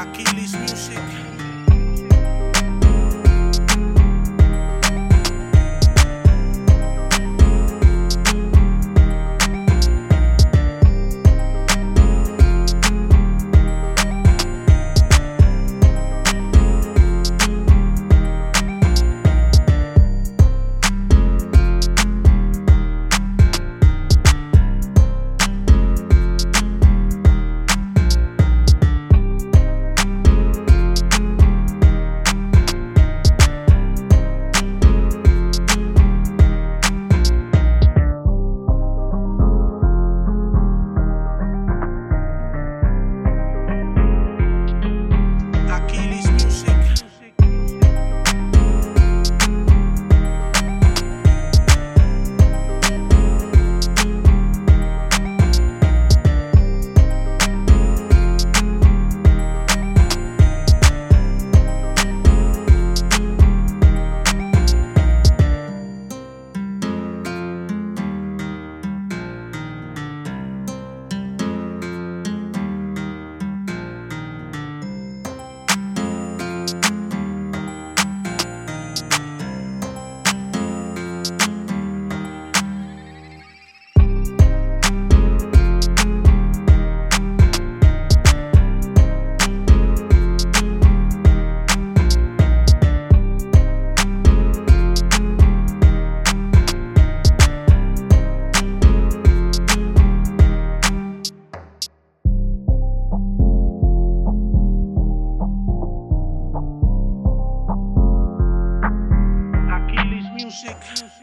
Achilles Music. music.